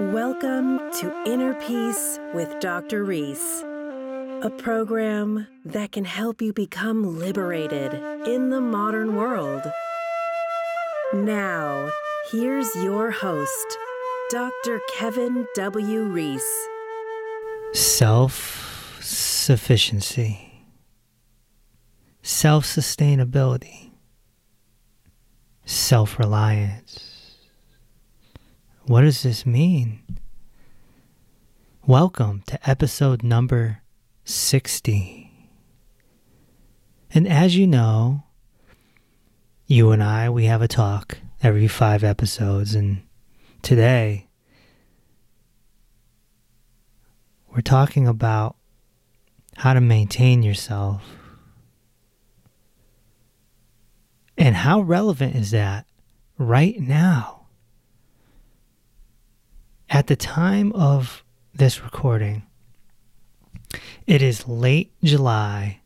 Welcome to Inner Peace with Dr. Reese, a program that can help you become liberated in the modern world. Now, here's your host, Dr. Kevin W. Reese. Self sufficiency, self sustainability, self reliance. What does this mean? Welcome to episode number 60. And as you know, you and I, we have a talk every five episodes. And today, we're talking about how to maintain yourself. And how relevant is that right now? At the time of this recording, it is late July,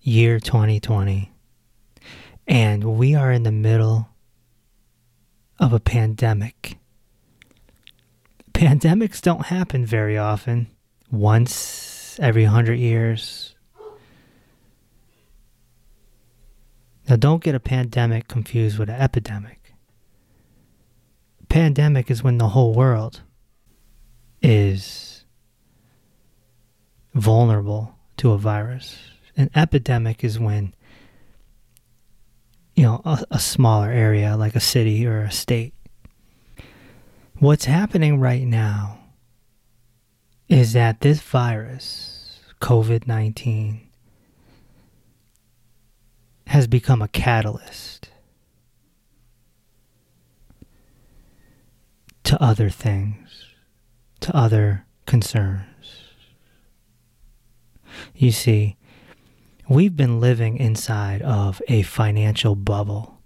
year 2020, and we are in the middle of a pandemic. Pandemics don't happen very often, once every hundred years. Now, don't get a pandemic confused with an epidemic. A pandemic is when the whole world is vulnerable to a virus. An epidemic is when, you know, a, a smaller area like a city or a state. What's happening right now is that this virus, COVID 19, has become a catalyst to other things to other concerns. You see, we've been living inside of a financial bubble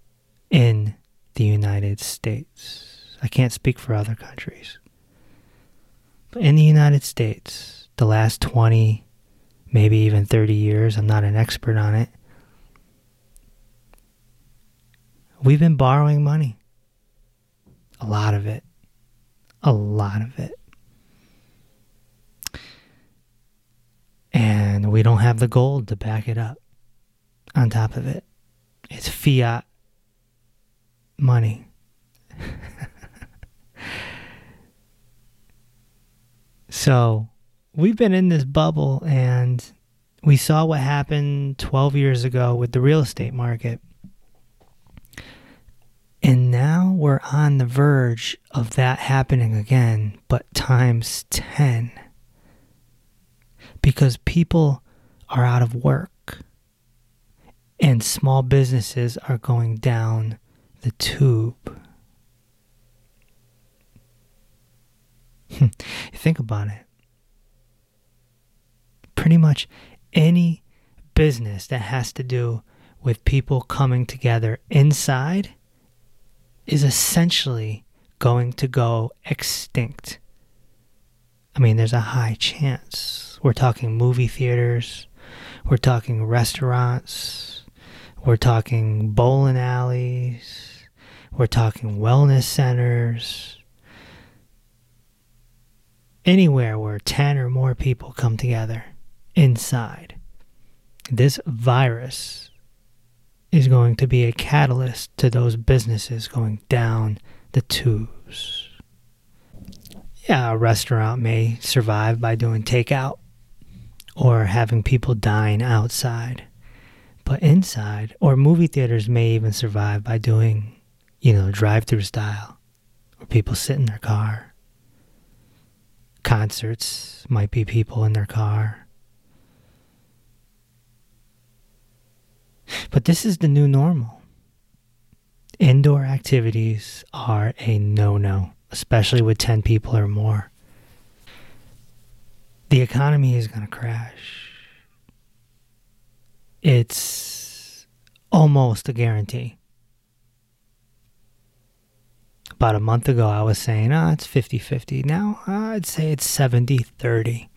in the United States. I can't speak for other countries. But in the United States, the last 20, maybe even 30 years, I'm not an expert on it, we've been borrowing money. A lot of it. A lot of it. And we don't have the gold to back it up. On top of it, it's fiat money. so we've been in this bubble and we saw what happened 12 years ago with the real estate market. And now we're on the verge of that happening again, but times 10 because people are out of work and small businesses are going down the tube. Think about it. Pretty much any business that has to do with people coming together inside is essentially going to go extinct. I mean, there's a high chance we're talking movie theaters. We're talking restaurants. We're talking bowling alleys. We're talking wellness centers. Anywhere where 10 or more people come together inside. This virus is going to be a catalyst to those businesses going down the tubes. Yeah, a restaurant may survive by doing takeout or having people dine outside. But inside, or movie theaters may even survive by doing, you know, drive through style, where people sit in their car. Concerts might be people in their car. But this is the new normal. Indoor activities are a no no, especially with 10 people or more the economy is going to crash. It's almost a guarantee. About a month ago, I was saying, ah, oh, it's 50 50. Now, I'd say it's 70 30.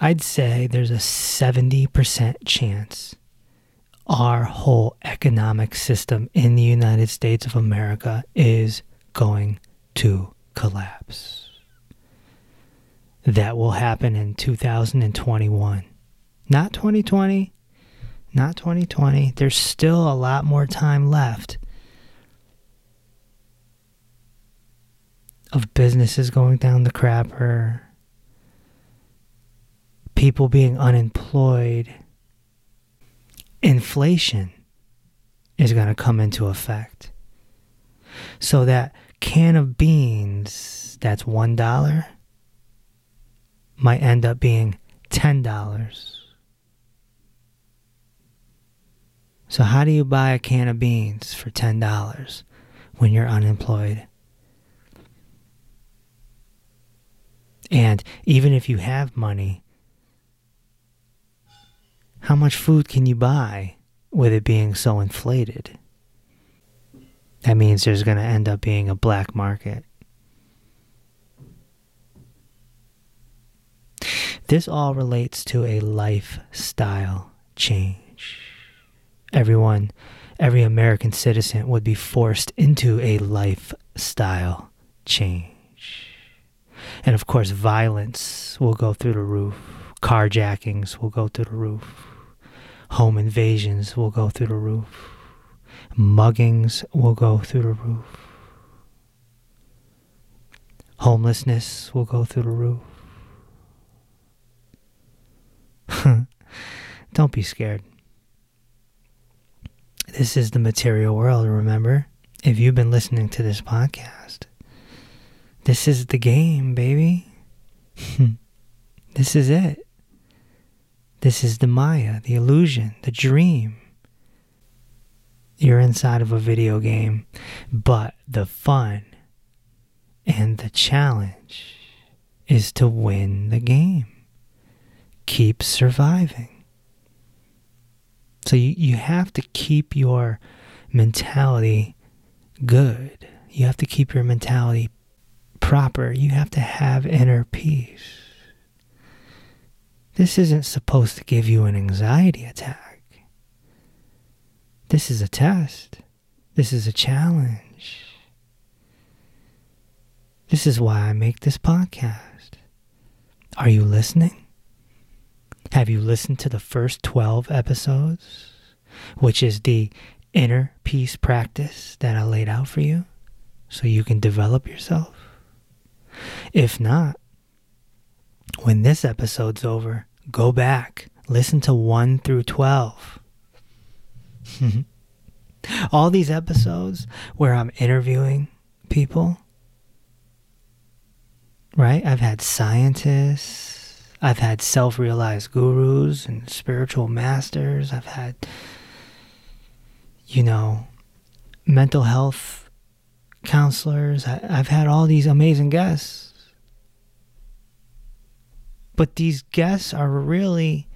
I'd say there's a 70% chance our whole economic system in the United States of America is going to collapse. That will happen in 2021. Not 2020, not 2020. There's still a lot more time left of businesses going down the crapper, people being unemployed. Inflation is going to come into effect. So that can of beans that's $1 might end up being $10. So, how do you buy a can of beans for $10 when you're unemployed? And even if you have money, how much food can you buy with it being so inflated? That means there's going to end up being a black market. This all relates to a lifestyle change. Everyone, every American citizen would be forced into a lifestyle change. And of course, violence will go through the roof, carjackings will go through the roof, home invasions will go through the roof, muggings will go through the roof, homelessness will go through the roof. Don't be scared. This is the material world, remember? If you've been listening to this podcast, this is the game, baby. this is it. This is the Maya, the illusion, the dream. You're inside of a video game, but the fun and the challenge is to win the game keep surviving. So you, you have to keep your mentality good. You have to keep your mentality proper. You have to have inner peace. This isn't supposed to give you an anxiety attack. This is a test. This is a challenge. This is why I make this podcast. Are you listening? Have you listened to the first 12 episodes, which is the inner peace practice that I laid out for you so you can develop yourself? If not, when this episode's over, go back, listen to 1 through 12. All these episodes where I'm interviewing people, right? I've had scientists, I've had self realized gurus and spiritual masters. I've had, you know, mental health counselors. I, have had all these amazing guests. But these guests are really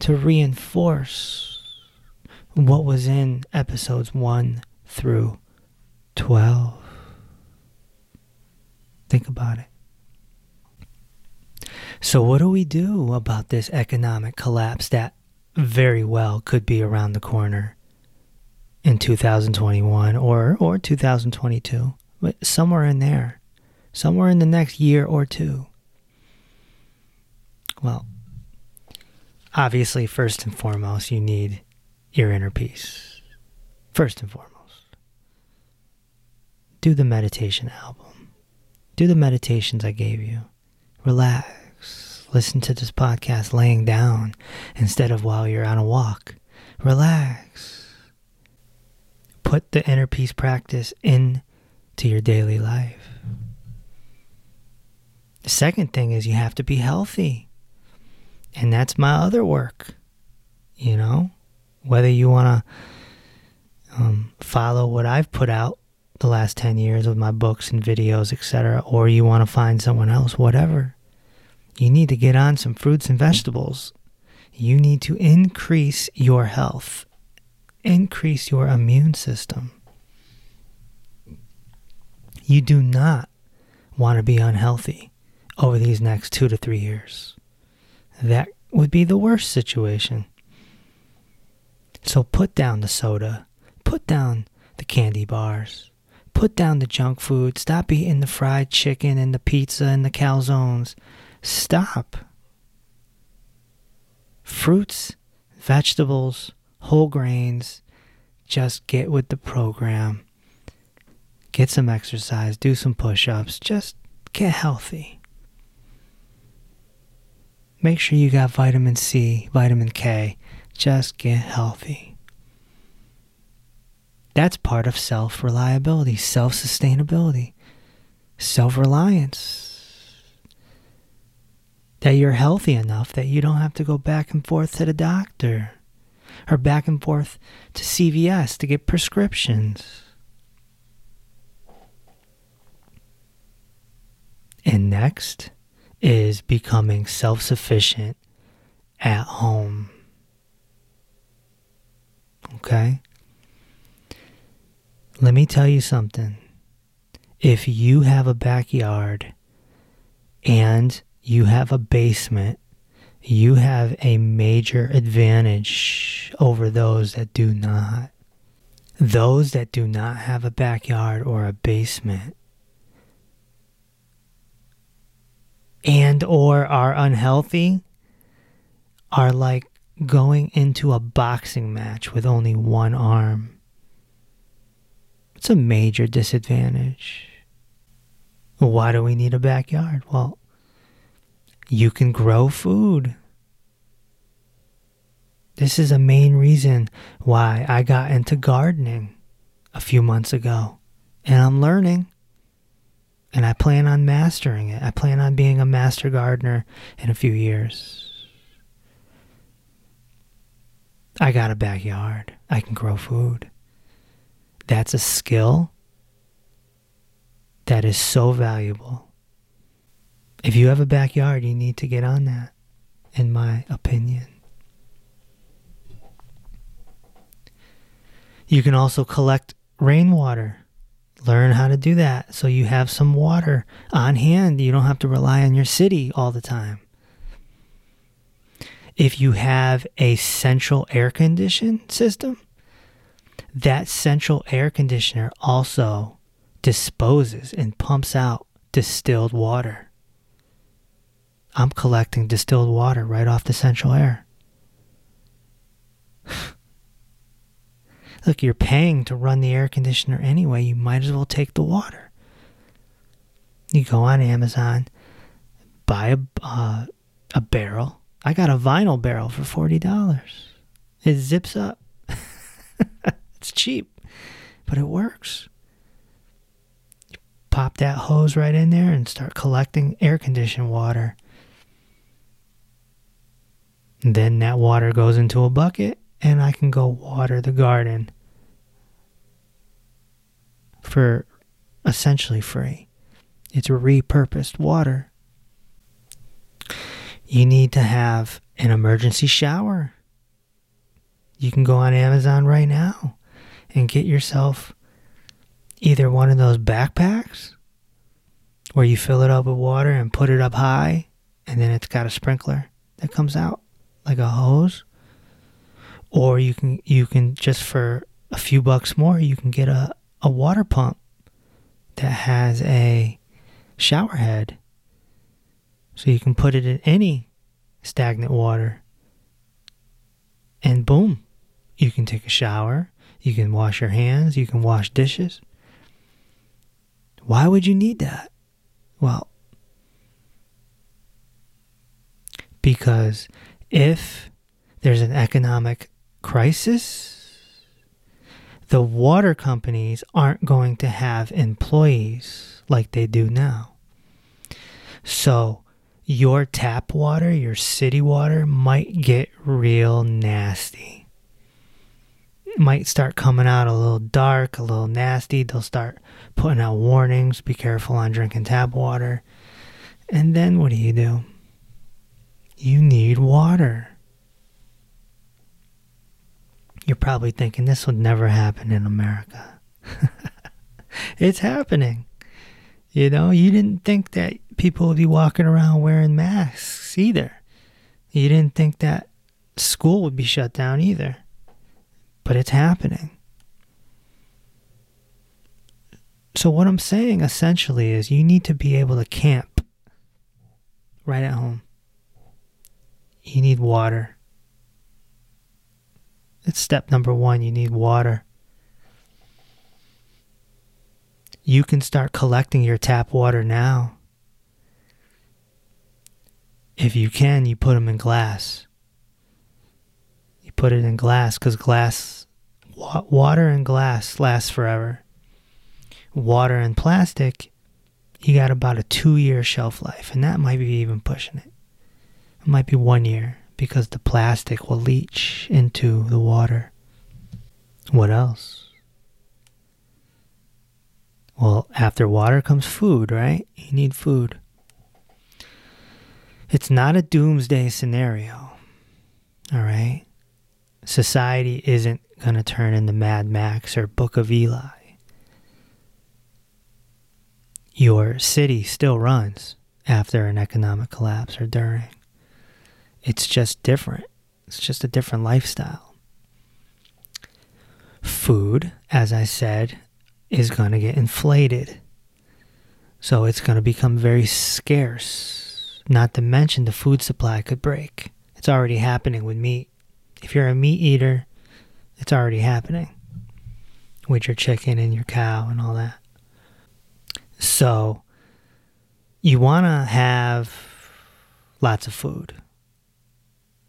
to reinforce what was in episodes 1 through 12. Think about it. So, what do we do about this economic collapse that very well could be around the corner in 2021 or, or 2022? But somewhere in there, somewhere in the next year or two. Well, obviously, first and foremost, you need your inner peace. First and foremost. Do the meditation album. Do the meditations I gave you. Relax listen to this podcast laying down instead of while you're on a walk. Relax. Put the inner peace practice into your daily life. The second thing is you have to be healthy. And that's my other work. You know, whether you want to um, follow what I've put out the last 10 years with my books and videos, etc., or you want to find someone else, whatever. You need to get on some fruits and vegetables. You need to increase your health, increase your immune system. You do not want to be unhealthy over these next two to three years. That would be the worst situation. So put down the soda, put down the candy bars, put down the junk food, stop eating the fried chicken and the pizza and the calzones stop. Fruits, vegetables, whole grains, just get with the program. Get some exercise, do some push ups, just get healthy. Make sure you got vitamin C, vitamin K. Just get healthy. That's part of self reliability, self sustainability, self reliance. That you're healthy enough that you don't have to go back and forth to the doctor or back and forth to CVS to get prescriptions. And next is becoming self sufficient at home. Okay? Let me tell you something. If you have a backyard and you have a basement, you have a major advantage over those that do not. Those that do not have a backyard or a basement and or are unhealthy are like going into a boxing match with only one arm. It's a major disadvantage. Why do we need a backyard? Well, you can grow food. This is a main reason why I got into gardening a few months ago. And I'm learning. And I plan on mastering it. I plan on being a master gardener in a few years. I got a backyard. I can grow food. That's a skill that is so valuable. If you have a backyard, you need to get on that, in my opinion. You can also collect rainwater Learn how to do that so you have some water on hand. You don't have to rely on your city all the time. If you have a central air condition system, that central air conditioner also disposes and pumps out distilled water. I'm collecting distilled water right off the central air. Look, you're paying to run the air conditioner anyway. You might as well take the water. You go on Amazon, buy a, uh, a barrel. I got a vinyl barrel for $40. It zips up. it's cheap, but it works. You pop that hose right in there and start collecting air conditioned water. Then that water goes into a bucket and I can go water the garden for essentially free. It's repurposed water. You need to have an emergency shower. You can go on Amazon right now and get yourself either one of those backpacks where you fill it up with water and put it up high and then it's got a sprinkler that comes out like a hose or you can you can just for a few bucks more you can get a a water pump that has a shower head. So you can put it in any stagnant water. And boom, you can take a shower, you can wash your hands, you can wash dishes. Why would you need that? Well, because if there's an economic crisis, the water companies aren't going to have employees like they do now. So, your tap water, your city water might get real nasty. It might start coming out a little dark, a little nasty. They'll start putting out warnings be careful on drinking tap water. And then what do you do? You need water. You're probably thinking this would never happen in America. it's happening. You know, you didn't think that people would be walking around wearing masks either. You didn't think that school would be shut down either. But it's happening. So, what I'm saying essentially is you need to be able to camp right at home. You need water. It's step number one. You need water. You can start collecting your tap water now. If you can, you put them in glass. You put it in glass because glass, wa- water and glass lasts forever. Water and plastic, you got about a two year shelf life, and that might be even pushing it. It might be one year because the plastic will leach into the water. What else? Well, after water comes food, right? You need food. It's not a doomsday scenario. All right? Society isn't going to turn into Mad Max or Book of Eli. Your city still runs after an economic collapse or during. It's just different. It's just a different lifestyle. Food, as I said, is going to get inflated. So it's going to become very scarce. Not to mention the food supply could break. It's already happening with meat. If you're a meat eater, it's already happening with your chicken and your cow and all that. So you want to have lots of food.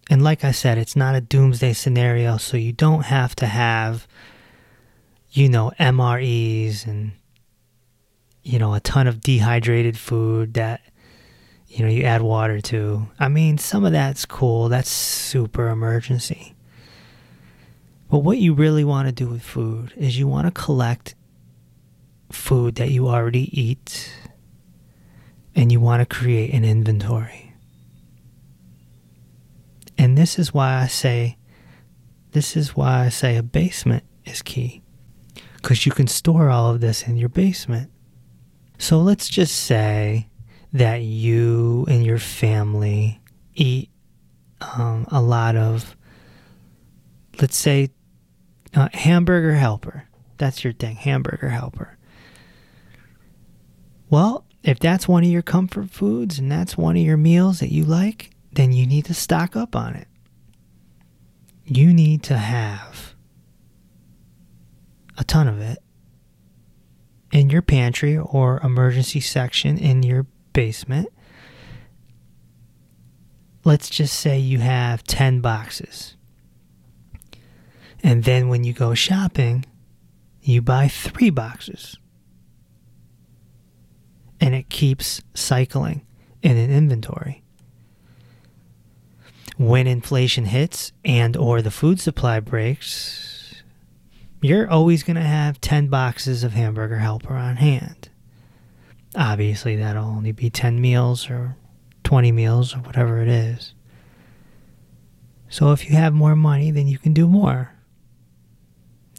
And like I said, it's not a doomsday scenario, so you don't have to have, you know, MREs and, you know, a ton of dehydrated food that, you know, you add water to. I mean, some of that's cool. That's super emergency. But what you really want to do with food is you want to collect food that you already eat and you want to create an inventory. And this is why I say, this is why I say a basement is key. Because you can store all of this in your basement. So let's just say that you and your family eat um, a lot of, let's say, uh, hamburger helper. That's your thing, hamburger helper. Well, if that's one of your comfort foods and that's one of your meals that you like, then you need to stock up on it. You need to have a ton of it in your pantry or emergency section in your basement. Let's just say you have 10 boxes. And then when you go shopping, you buy three boxes. And it keeps cycling in an inventory when inflation hits and or the food supply breaks, you're always going to have 10 boxes of hamburger helper on hand. Obviously, that'll only be 10 meals or 20 meals or whatever it is. So if you have more money, then you can do more.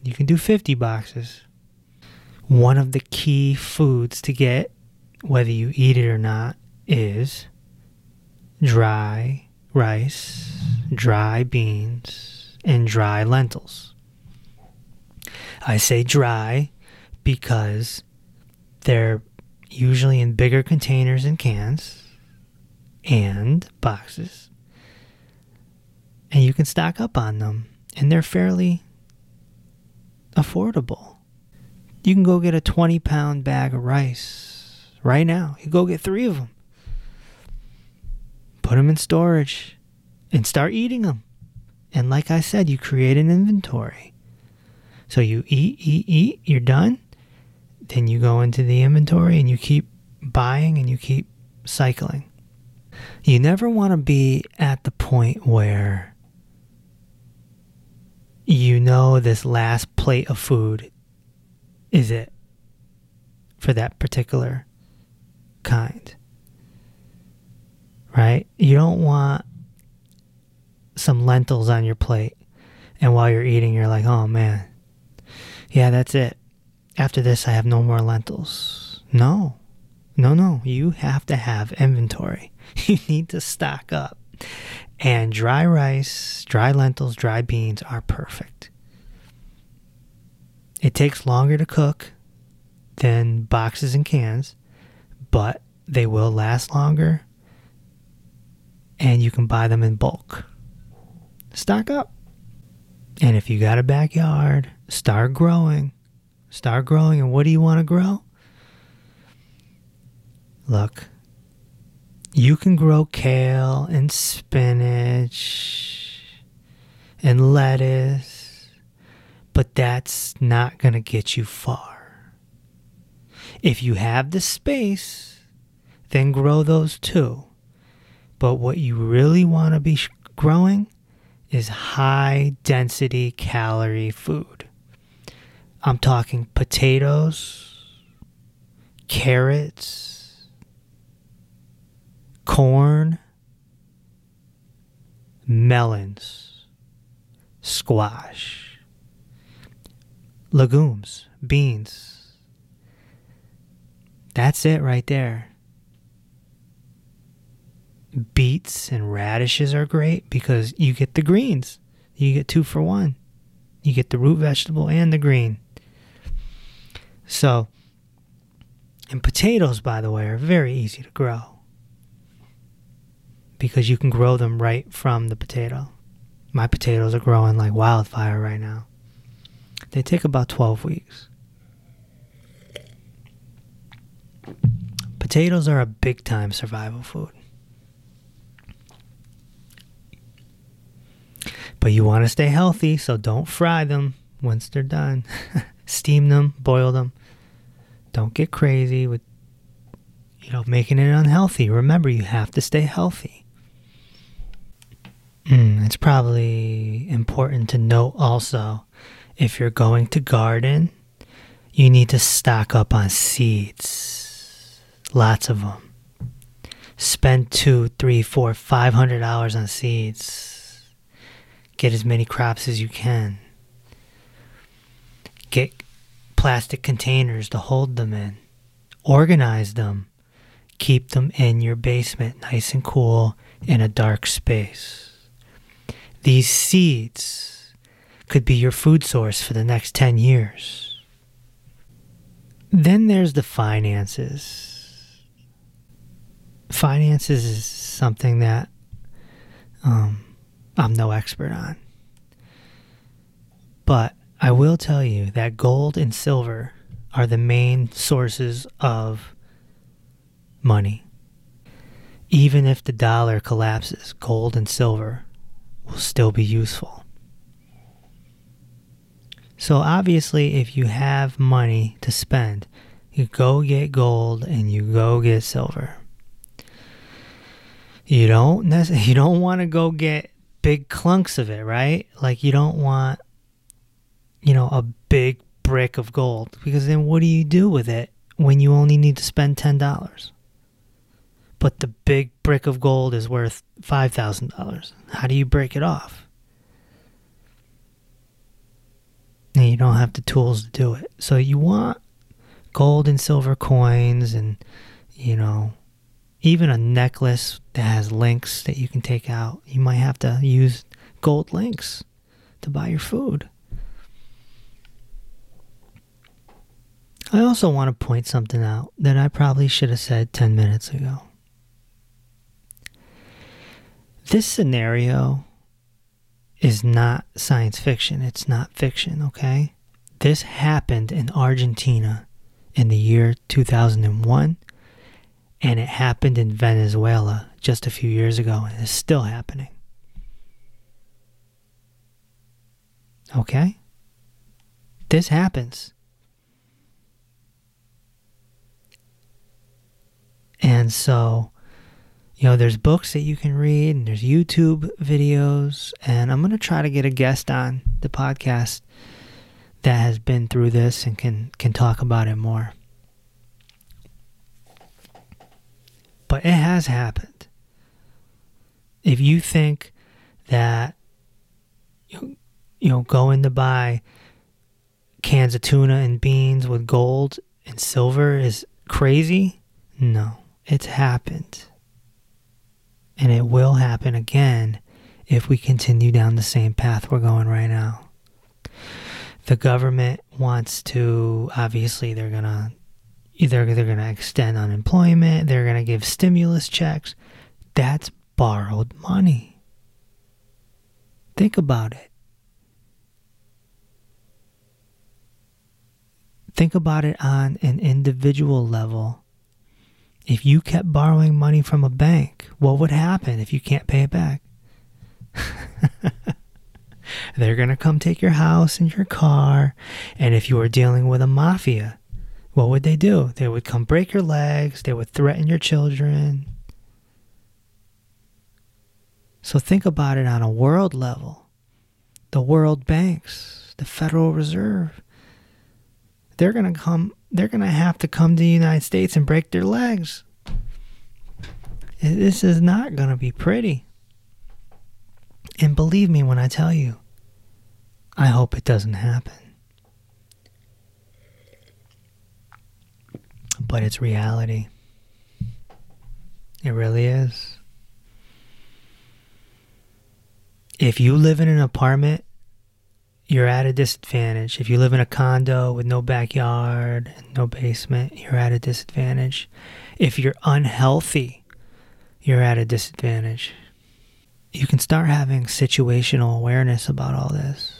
You can do 50 boxes. One of the key foods to get, whether you eat it or not, is dry rice, dry beans, and dry lentils. I say dry because they're usually in bigger containers and cans and boxes. And you can stock up on them, and they're fairly affordable. You can go get a 20 pound bag of rice right now. You go get three of them put them in storage, and start eating them. And like I said, you create an inventory. So you eat, eat, eat, you're done. Then you go into the inventory and you keep buying and you keep cycling. You never want to be at the point where you know this last plate of food is it for that particular kind right? You don't want some lentils on your plate. And while you're eating, you're like, oh man, yeah, that's it. After this, I have no more lentils. No, no, no. You have to have inventory. You need to stock up. And dry rice, dry lentils, dry beans are perfect. It takes longer to cook than boxes and cans, but they will last longer and you can buy them in bulk. Stock up. And if you got a backyard, start growing. Start growing. And what do you want to grow? Look, you can grow kale and spinach and lettuce, but that's not going to get you far. If you have the space, then grow those too. But what you really want to be growing is high density calorie food. I'm talking potatoes, carrots, corn, melons, squash, legumes, beans. That's it right there beets and radishes are great because you get the greens. You get two for one. You get the root vegetable and the green. So, and potatoes, by the way, are very easy to grow because you can grow them right from the potato. My potatoes are growing like wildfire right now. They take about 12 weeks. Potatoes are a big time survival food. But you want to stay healthy, so don't fry them once they're done. Steam them, boil them. Don't get crazy with you know making it unhealthy. Remember, you have to stay healthy. Mm, it's probably important to note also if you're going to garden, you need to stock up on seeds. Lots of them. Spend two, three, four, five hundred dollars on seeds Get as many crops as you can. Get plastic containers to hold them in. Organize them. Keep them in your basement nice and cool in a dark space. These seeds could be your food source for the next 10 years. Then there's the finances. Finances is something that um, I'm no expert on. But I will tell you that gold and silver are the main sources of money. Even if the dollar collapses, gold and silver will still be useful. So, obviously, if you have money to spend, you go get gold and you go get silver. You don't nec- you don't want to go get big clunks of it, right? Like you don't want, you know, a big brick of gold because then what do you do with it when you only need to spend $10? But the big brick of gold is worth $5,000. How do you break it off? And you don't have the tools to do it. So you want gold and silver coins and, you know, even a necklace that has links that you can take out. You might have to use gold links to buy your food. I also want to point something out that I probably should have said 10 minutes ago. This scenario is not science fiction, it's not fiction, okay? This happened in Argentina in the year 2001 and it happened in Venezuela just a few years ago, and it's still happening. Okay? This happens. And so, you know, there's books that you can read, and there's YouTube videos, and I'm going to try to get a guest on the podcast that has been through this and can can talk about it more. But it has happened. If you think that you know going to buy cans of tuna and beans with gold and silver is crazy, no, it's happened. And it will happen again if we continue down the same path we're going right now. The government wants to, obviously, they're going to either they're going to extend unemployment, they're going to give stimulus checks. That's borrowed money. Think about it. Think about it on an individual level. If you kept borrowing money from a bank, what would happen if you can't pay it back? They're going to come take your house and your car. And if you were dealing with a mafia, what would they do? They would come break your legs, they would threaten your children. So think about it on a world level. The world banks, the Federal Reserve, they're going to come they're going to have to come to the United States and break their legs. This is not going to be pretty. And believe me when I tell you, I hope it doesn't happen. But it's reality. It really is. If you live in an apartment you're at a disadvantage. If you live in a condo with no backyard no basement, you're at a disadvantage. If you're unhealthy, you're at a disadvantage. You can start having situational awareness about all this.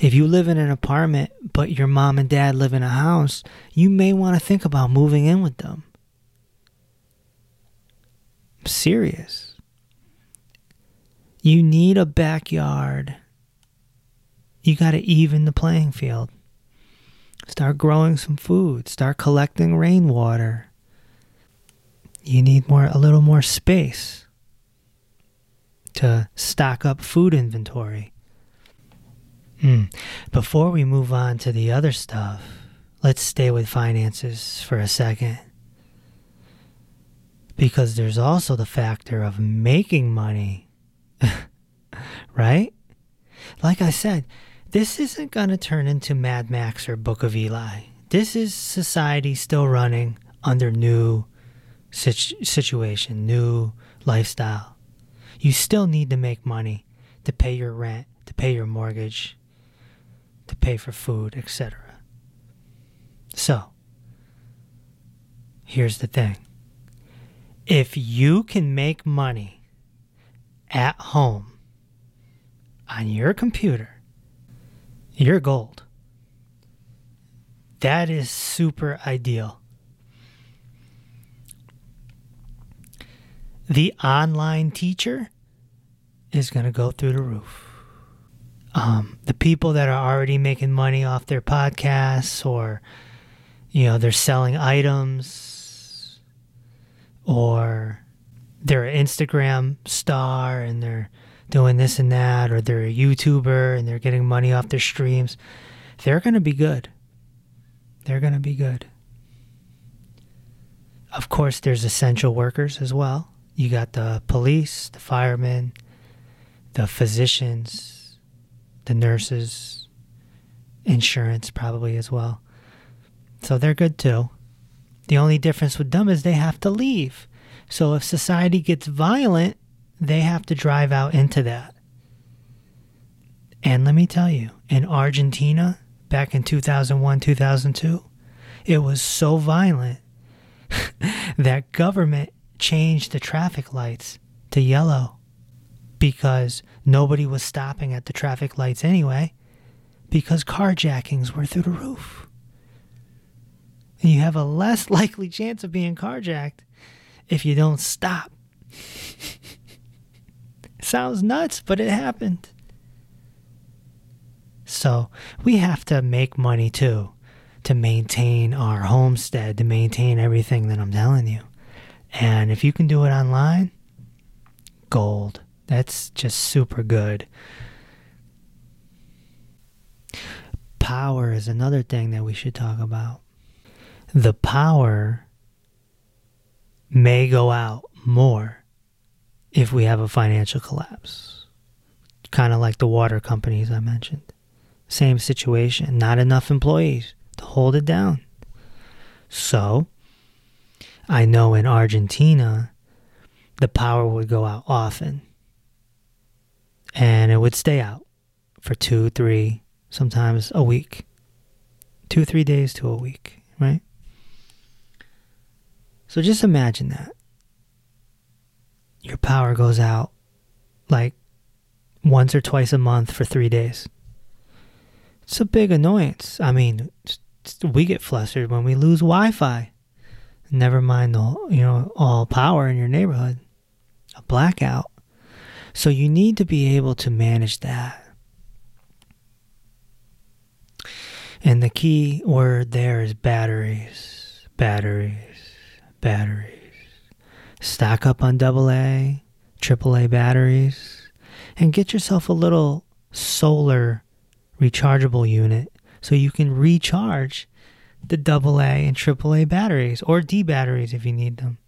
If you live in an apartment but your mom and dad live in a house, you may want to think about moving in with them. I'm serious. You need a backyard you got to even the playing field. Start growing some food, start collecting rainwater. You need more a little more space to stock up food inventory. Hmm. Before we move on to the other stuff, let's stay with finances for a second. Because there's also the factor of making money. right? Like I said, this isn't going to turn into Mad Max or Book of Eli. This is society still running under new situ- situation, new lifestyle. You still need to make money to pay your rent, to pay your mortgage, to pay for food, etc. So, here's the thing. If you can make money at home on your computer you're gold. That is super ideal. The online teacher is going to go through the roof. Um, the people that are already making money off their podcasts or, you know, they're selling items or they're an Instagram star and they're doing this and that, or they're a YouTuber and they're getting money off their streams, they're going to be good. They're going to be good. Of course, there's essential workers as well. You got the police, the firemen, the physicians, the nurses, insurance probably as well. So they're good too. The only difference with them is they have to leave. So if society gets violent, they have to drive out into that. And let me tell you, in Argentina, back in 2001, 2002, it was so violent that government changed the traffic lights to yellow because nobody was stopping at the traffic lights anyway because carjackings were through the roof. You have a less likely chance of being carjacked if you don't stop. Sounds nuts, but it happened. So we have to make money too to maintain our homestead, to maintain everything that I'm telling you. And if you can do it online, gold. That's just super good. Power is another thing that we should talk about. The power may go out more if we have a financial collapse. Kind of like the water companies I mentioned. Same situation, not enough employees to hold it down. So, I know in Argentina, the power would go out often. And it would stay out for two, three, sometimes a week. Two, three days to a week, right? So just imagine that your power goes out like once or twice a month for three days. It's a big annoyance. I mean, we get flustered when we lose Wi-Fi. Never mind the you know all power in your neighborhood, a blackout. So you need to be able to manage that. And the key word there is batteries, batteries, batteries. Stock up on AA, AAA batteries, and get yourself a little solar rechargeable unit so you can recharge the AA and AAA batteries or D batteries if you need them.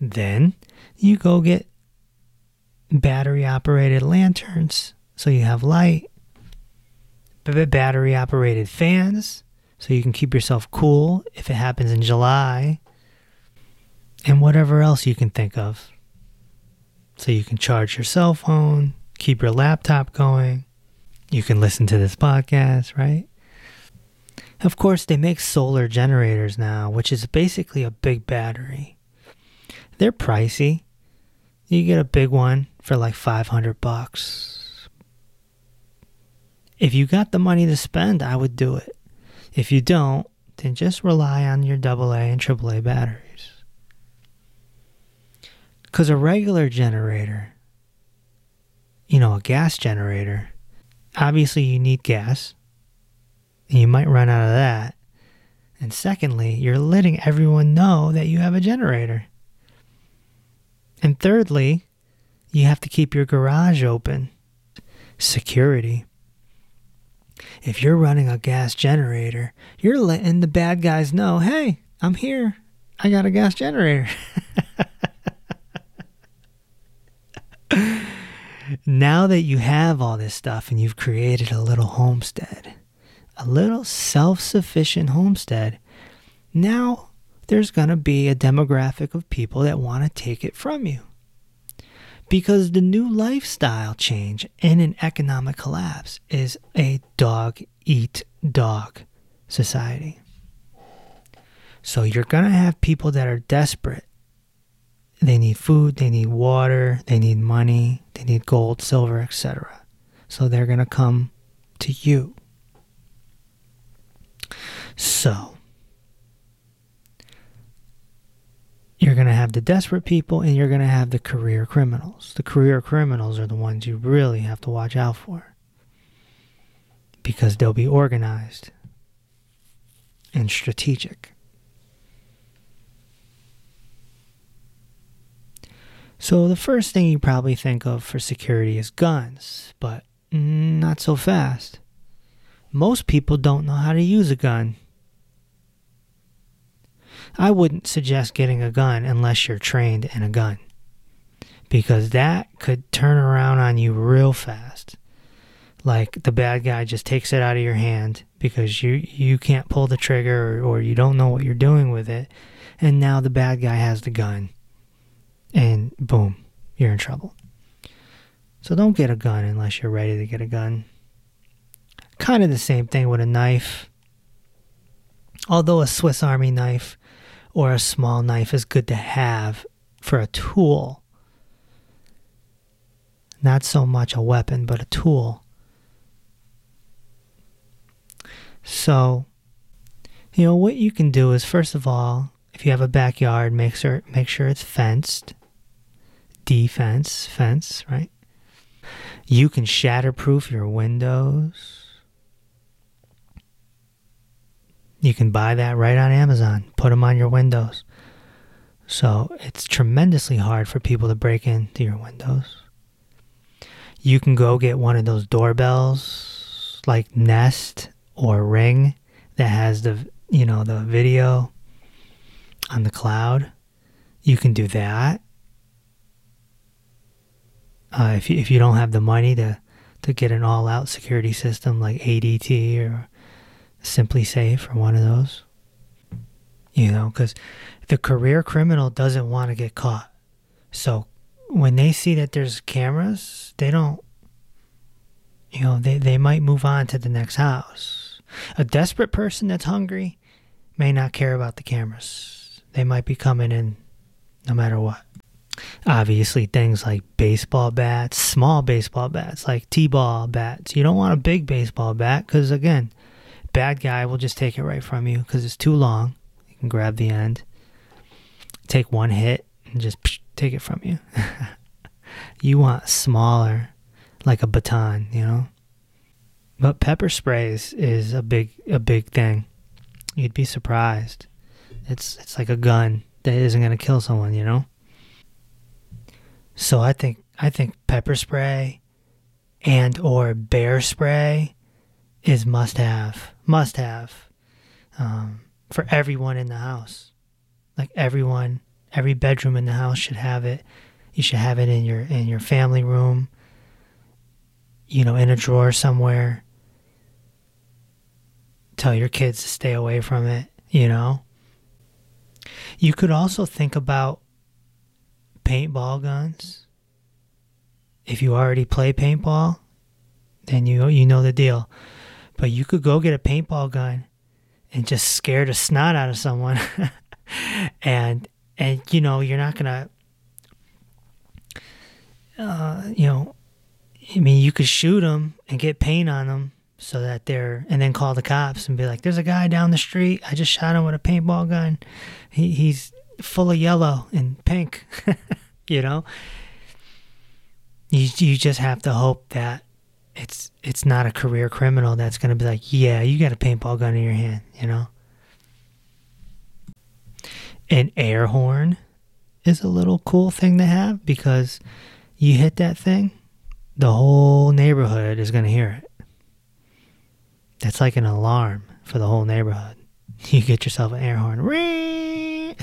Then you go get battery operated lanterns so you have light battery operated fans so you can keep yourself cool if it happens in July, and whatever else you can think of. So you can charge your cell phone, keep your laptop going, you can listen to this podcast, right? Of course, they make solar generators now, which is basically a big battery. They're pricey. You get a big one for like 500 bucks if you got the money to spend, I would do it. If you don't, then just rely on your AA and AAA batteries. Because a regular generator, you know, a gas generator, obviously you need gas, and you might run out of that. And secondly, you're letting everyone know that you have a generator. And thirdly, you have to keep your garage open. Security if you're running a gas generator, you're letting the bad guys know, hey, I'm here. I got a gas generator. now that you have all this stuff and you've created a little homestead, a little self sufficient homestead, now there's going to be a demographic of people that want to take it from you because the new lifestyle change in an economic collapse is a dog eat dog society. So you're going to have people that are desperate. They need food, they need water, they need money, they need gold, silver, etc. So they're going to come to you. So you're going to have the desperate people and you're going to have the career criminals. The career criminals are the ones you really have to watch out for because they'll be organized and strategic. So, the first thing you probably think of for security is guns, but not so fast. Most people don't know how to use a gun. I wouldn't suggest getting a gun unless you're trained in a gun because that could turn around on you real fast. Like the bad guy just takes it out of your hand because you you can't pull the trigger or, or you don't know what you're doing with it, and now the bad guy has the gun, and boom, you're in trouble. So don't get a gun unless you're ready to get a gun. Kind of the same thing with a knife. Although a Swiss Army knife or a small knife is good to have for a tool. Not so much a weapon, but a tool. So, you know, what you can do is first of all, if you have a backyard, make sure make sure it's fenced. Defense, fence, right? You can shatterproof your windows You can buy that right on Amazon, put them on your windows. So it's tremendously hard for people to break into your windows. You can go get one of those doorbells like Nest or Ring that has the, you know, the video on the cloud. You can do that. Uh, if you, if you don't have the money to to get an all out security system like ADT or SimpliSafe or one of those. You know, because the career criminal doesn't want to get caught. So when they see that there's cameras, they don't, you know, they, they might move on to the next house. A desperate person that's hungry may not care about the cameras. They might be coming in no matter what. Obviously, things like baseball bats, small baseball bats, like T ball bats. You don't want a big baseball bat because, again, bad guy will just take it right from you because it's too long. You can grab the end, take one hit, and just take it from you. you want smaller, like a baton, you know? But pepper sprays is a big a big thing. You'd be surprised. It's it's like a gun that isn't gonna kill someone, you know. So I think I think pepper spray and or bear spray is must have must have um, for everyone in the house. Like everyone, every bedroom in the house should have it. You should have it in your in your family room. You know, in a drawer somewhere tell your kids to stay away from it, you know? You could also think about paintball guns. If you already play paintball, then you you know the deal. But you could go get a paintball gun and just scare the snot out of someone. and and you know, you're not to uh, you know, I mean, you could shoot them and get paint on them so that they're and then call the cops and be like there's a guy down the street. I just shot him with a paintball gun. He, he's full of yellow and pink. You know? You, you just have to hope that it's it's not a career criminal that's going to be like yeah you got a paintball gun in your hand you know an air horn is a little cool thing to have because you hit that thing the whole neighborhood is going to hear it that's like an alarm for the whole neighborhood. You get yourself an air horn.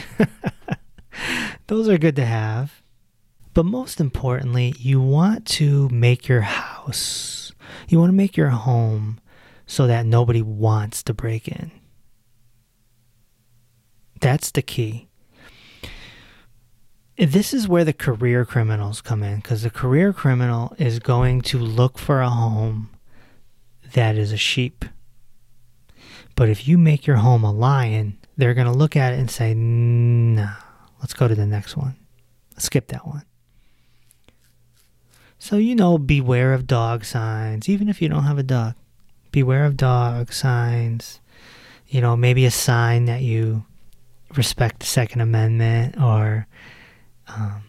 Those are good to have. But most importantly, you want to make your house, you want to make your home so that nobody wants to break in. That's the key. This is where the career criminals come in because the career criminal is going to look for a home that is a sheep. But if you make your home a lion, they're going to look at it and say, no, let's go to the next one. Let's skip that one. So, you know, beware of dog signs, even if you don't have a dog. Beware of dog signs. You know, maybe a sign that you respect the Second Amendment or um,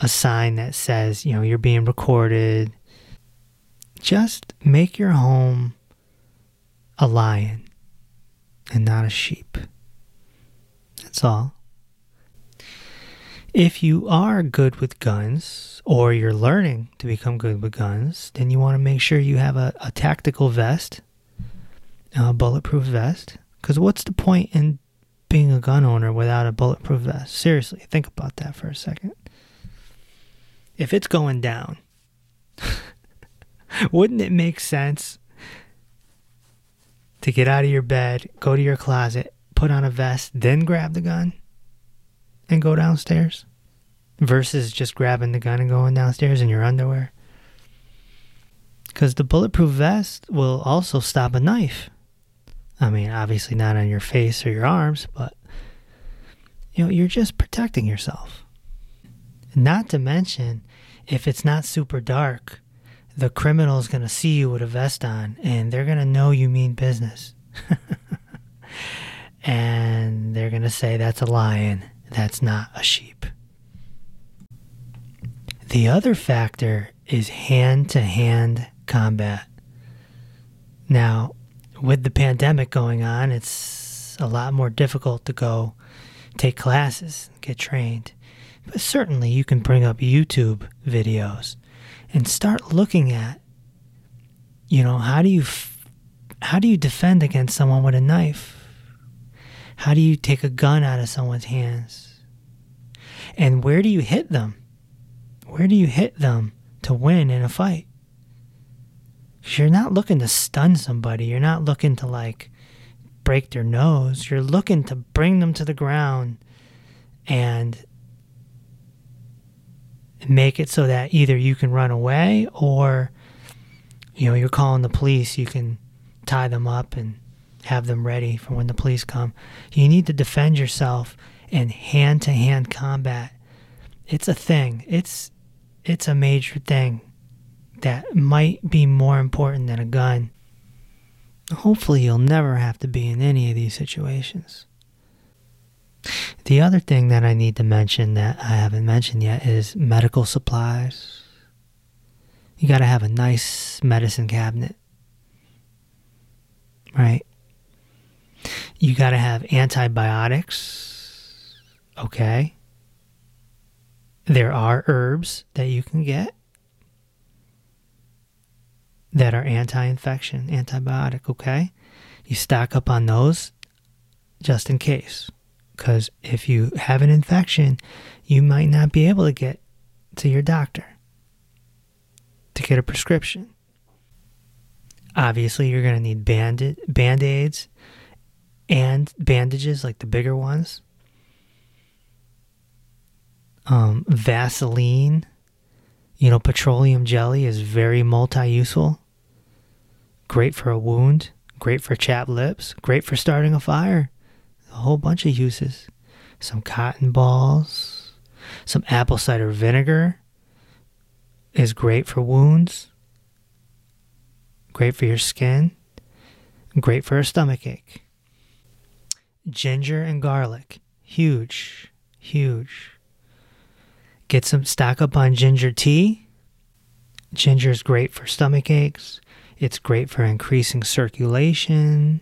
a sign that says, you know, you're being recorded just make your home a lion and not a sheep. That's all. If you are good with guns or you're learning to become good with guns, then you want to make sure you have a, a tactical vest, a bulletproof vest. Because what's the point in being a gun owner without a bulletproof vest? Seriously, think about that for a second. If it's going down, Wouldn't it make sense to get out of your bed, go to your closet, put on a vest, then grab the gun and go downstairs? Versus just grabbing the gun and going downstairs in your underwear? Because the bulletproof vest will also stop a knife. I mean, obviously not on your face or your arms, but you know, you're just protecting yourself. Not to mention, if it's not super dark, the criminal is going to see you with a vest on and they're going to know you mean business. and they're going to say that's a lion, that's not a sheep. The other factor is hand to hand combat. Now, with the pandemic going on, it's a lot more difficult to go take classes, get trained. But certainly you can bring up YouTube videos and start looking at you know how do you how do you defend against someone with a knife how do you take a gun out of someone's hands? And where do you hit them? Where do you hit them to win in a fight? You're not looking to stun somebody. You're not looking to like break their nose. You're looking to bring them to the ground and make it so that either you can run away or you know you're calling the police. You can tie them up and have them ready for when the police come you need to defend yourself in hand to hand combat. It's a thing. It's it's a major thing that might be more important than a gun. Hopefully, you'll never have to be in any of these situations. The other thing that I need to mention that I haven't mentioned yet is medical supplies. You got to have a nice medicine cabinet, right? You got to have antibiotics, okay? There are herbs that you can get that are anti infection, antibiotic, okay? You stock up on those just in case. Because if you have an infection, you might not be able to get to your doctor to get a prescription. Obviously, you're going to need band aids and bandages, like the bigger ones. Um, Vaseline, you know, petroleum jelly is very multi useful. Great for a wound, great for chapped lips, great for starting a fire. A whole bunch of uses. Some cotton balls, some apple cider vinegar is great for wounds, great for your skin, great for a stomach ache. Ginger and garlic, huge, huge. Get some stock up on ginger tea. Ginger is great for stomach aches. It's great for increasing circulation.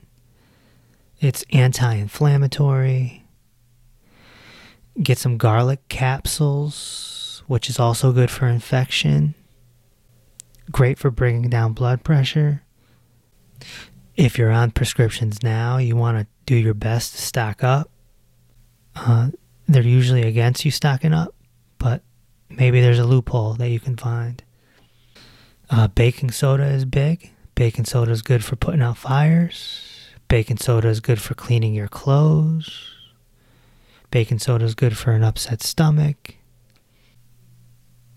It's anti inflammatory. Get some garlic capsules, which is also good for infection. Great for bringing down blood pressure. If you're on prescriptions now, you want to do your best to stock up. Uh, they're usually against you stocking up, but maybe there's a loophole that you can find. Uh, baking soda is big. Baking soda is good for putting out fires. Baking soda is good for cleaning your clothes. Baking soda is good for an upset stomach.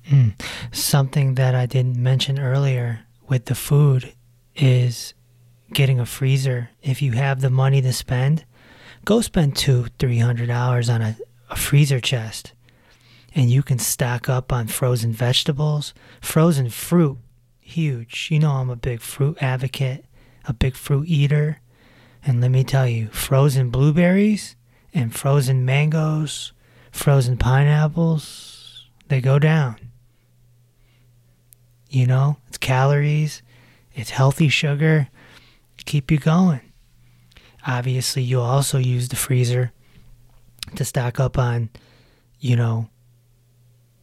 Mm. Something that I didn't mention earlier with the food is getting a freezer. If you have the money to spend, go spend two, three hundred dollars on a, a freezer chest. And you can stock up on frozen vegetables, frozen fruit huge. You know, I'm a big fruit advocate, a big fruit eater. And let me tell you, frozen blueberries and frozen mangoes, frozen pineapples, they go down. You know, it's calories, it's healthy sugar, keep you going. Obviously, you'll also use the freezer to stock up on, you know,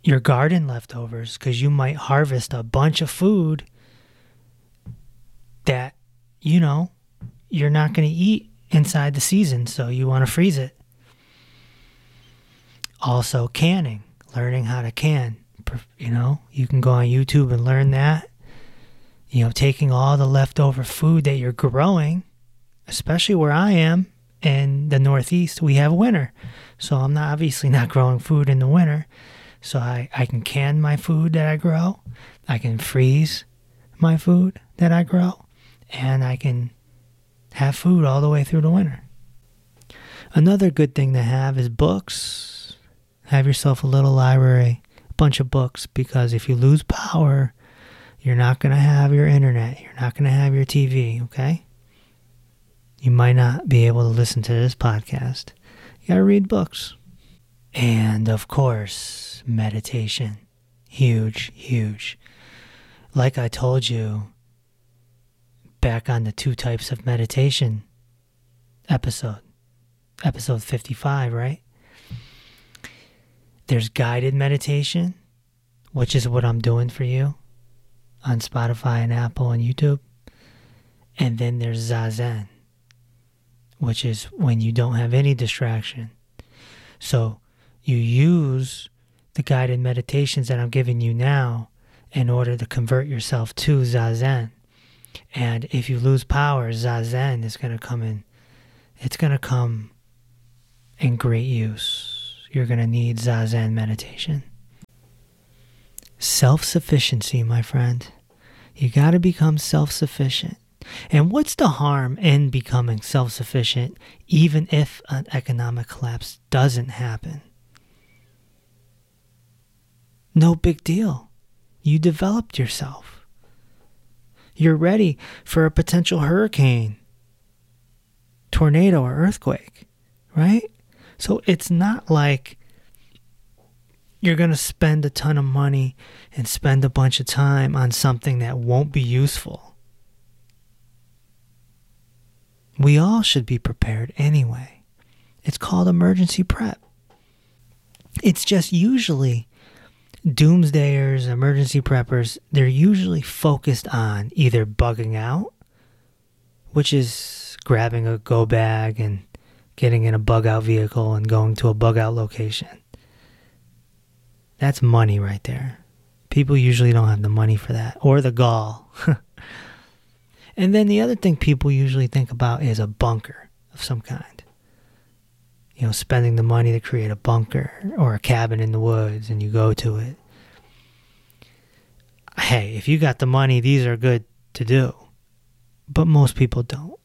your garden leftovers because you might harvest a bunch of food that, you know, you're not going to eat inside the season, so you want to freeze it. Also, canning, learning how to can. You know, you can go on YouTube and learn that. You know, taking all the leftover food that you're growing, especially where I am in the Northeast, we have winter. So I'm not obviously not growing food in the winter. So I, I can can my food that I grow, I can freeze my food that I grow, and I can have food all the way through the winter. Another good thing to have is books. Have yourself a little library, a bunch of books, because if you lose power, you're not going to have your internet, you're not going to have your TV, okay? You might not be able to listen to this podcast. You got to read books. And of course, meditation. Huge, huge. Like I told you back on the two types of meditation episode, episode 55, right? There's guided meditation, which is what I'm doing for you on Spotify and Apple and YouTube. And then there's Zazen, which is when you don't have any distraction. So you use the guided meditations that I'm giving you now in order to convert yourself to Zazen. And if you lose power, Zazen is going to come in. It's going to come in great use. You're going to need Zazen meditation. Self sufficiency, my friend. You got to become self sufficient. And what's the harm in becoming self sufficient even if an economic collapse doesn't happen? No big deal. You developed yourself. You're ready for a potential hurricane, tornado, or earthquake, right? So it's not like you're going to spend a ton of money and spend a bunch of time on something that won't be useful. We all should be prepared anyway. It's called emergency prep. It's just usually doomsdayers, emergency preppers, they're usually focused on either bugging out, which is grabbing a go bag and getting in a bug out vehicle and going to a bug out location. That's money right there. People usually don't have the money for that or the gall. and then the other thing people usually think about is a bunker of some kind. You know, spending the money to create a bunker or a cabin in the woods and you go to it. Hey, if you got the money, these are good to do. But most people don't.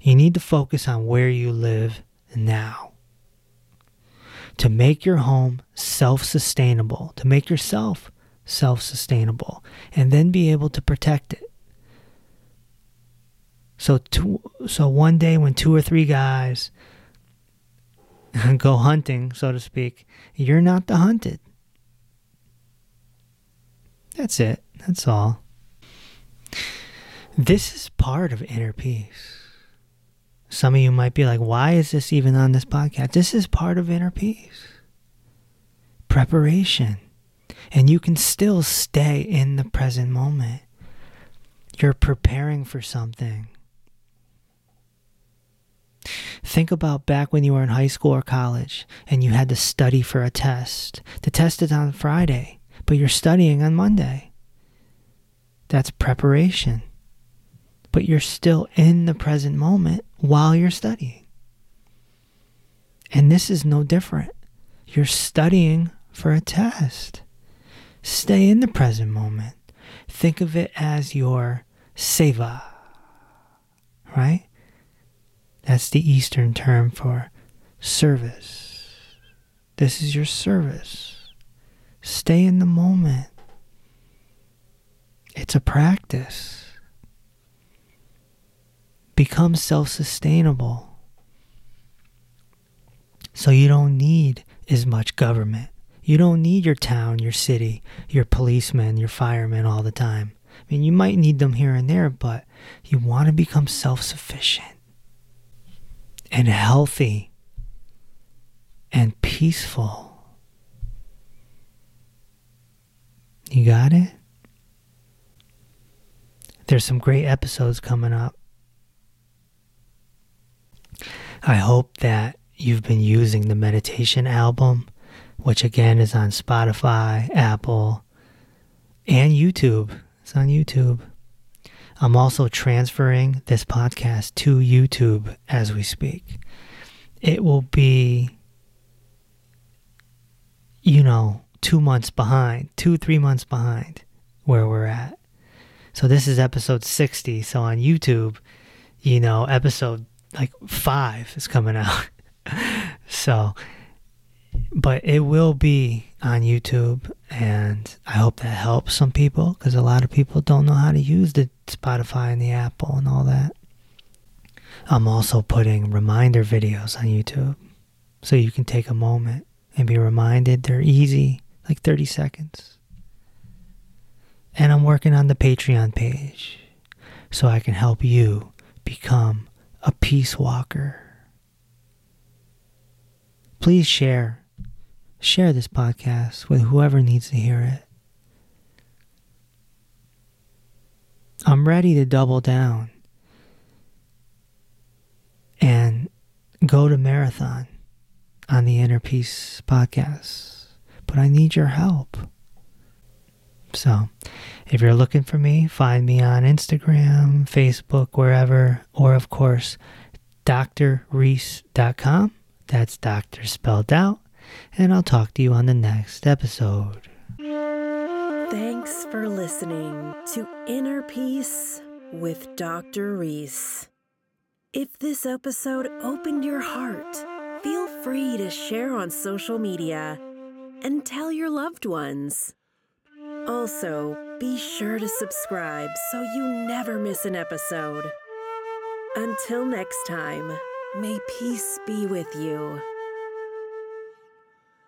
You need to focus on where you live now to make your home self sustainable, to make yourself self sustainable, and then be able to protect it. So, two, so one day when two or three guys go hunting, so to speak, you're not the hunted. That's it. That's all. This is part of inner peace. Some of you might be like, why is this even on this podcast? This is part of inner peace. Preparation. And you can still stay in the present moment. You're preparing for something. Think about back when you were in high school or college and you had to study for a test. The test is on Friday, but you're studying on Monday. That's preparation but you're still in the present moment while you're studying. And this is no different. You're studying for a test. Stay in the present moment. Think of it as your seva, right? That's the Eastern term for service. This is your service. Stay in the moment. It's a practice become self sustainable. So you don't need as much government. You don't need your town, your city, your policemen, your firemen all the time. I mean, you might need them here and there, but you want to become self sufficient and healthy and peaceful. You got it? There's some great episodes coming up. I hope that you've been using the meditation album, which again is on Spotify, Apple, and YouTube. It's on YouTube. I'm also transferring this podcast to YouTube as we speak. It will be, you know, two months behind, two, three months behind where we're at. So this is episode 60. So on YouTube, you know, episode like five is coming out. so, but it will be on YouTube, and I hope that helps some people because a lot of people don't know how to use the Spotify and the Apple and all that. I'm also putting reminder videos on YouTube so you can take a moment and be reminded. They're easy, like 30 seconds. And I'm working on the Patreon page so I can help you become a peace walker. Please share. Share this podcast with whoever needs to hear it. I'm ready to double down and go to marathon on the Inner Peace podcast, but I need your help. So, if you're looking for me, find me on Instagram, Facebook, wherever, or of course, doctorreese.com. That's doctor spelled out. And I'll talk to you on the next episode. Thanks for listening to Inner Peace with Dr. Reese. If this episode opened your heart, feel free to share on social media and tell your loved ones. Also, be sure to subscribe so you never miss an episode. Until next time, may peace be with you.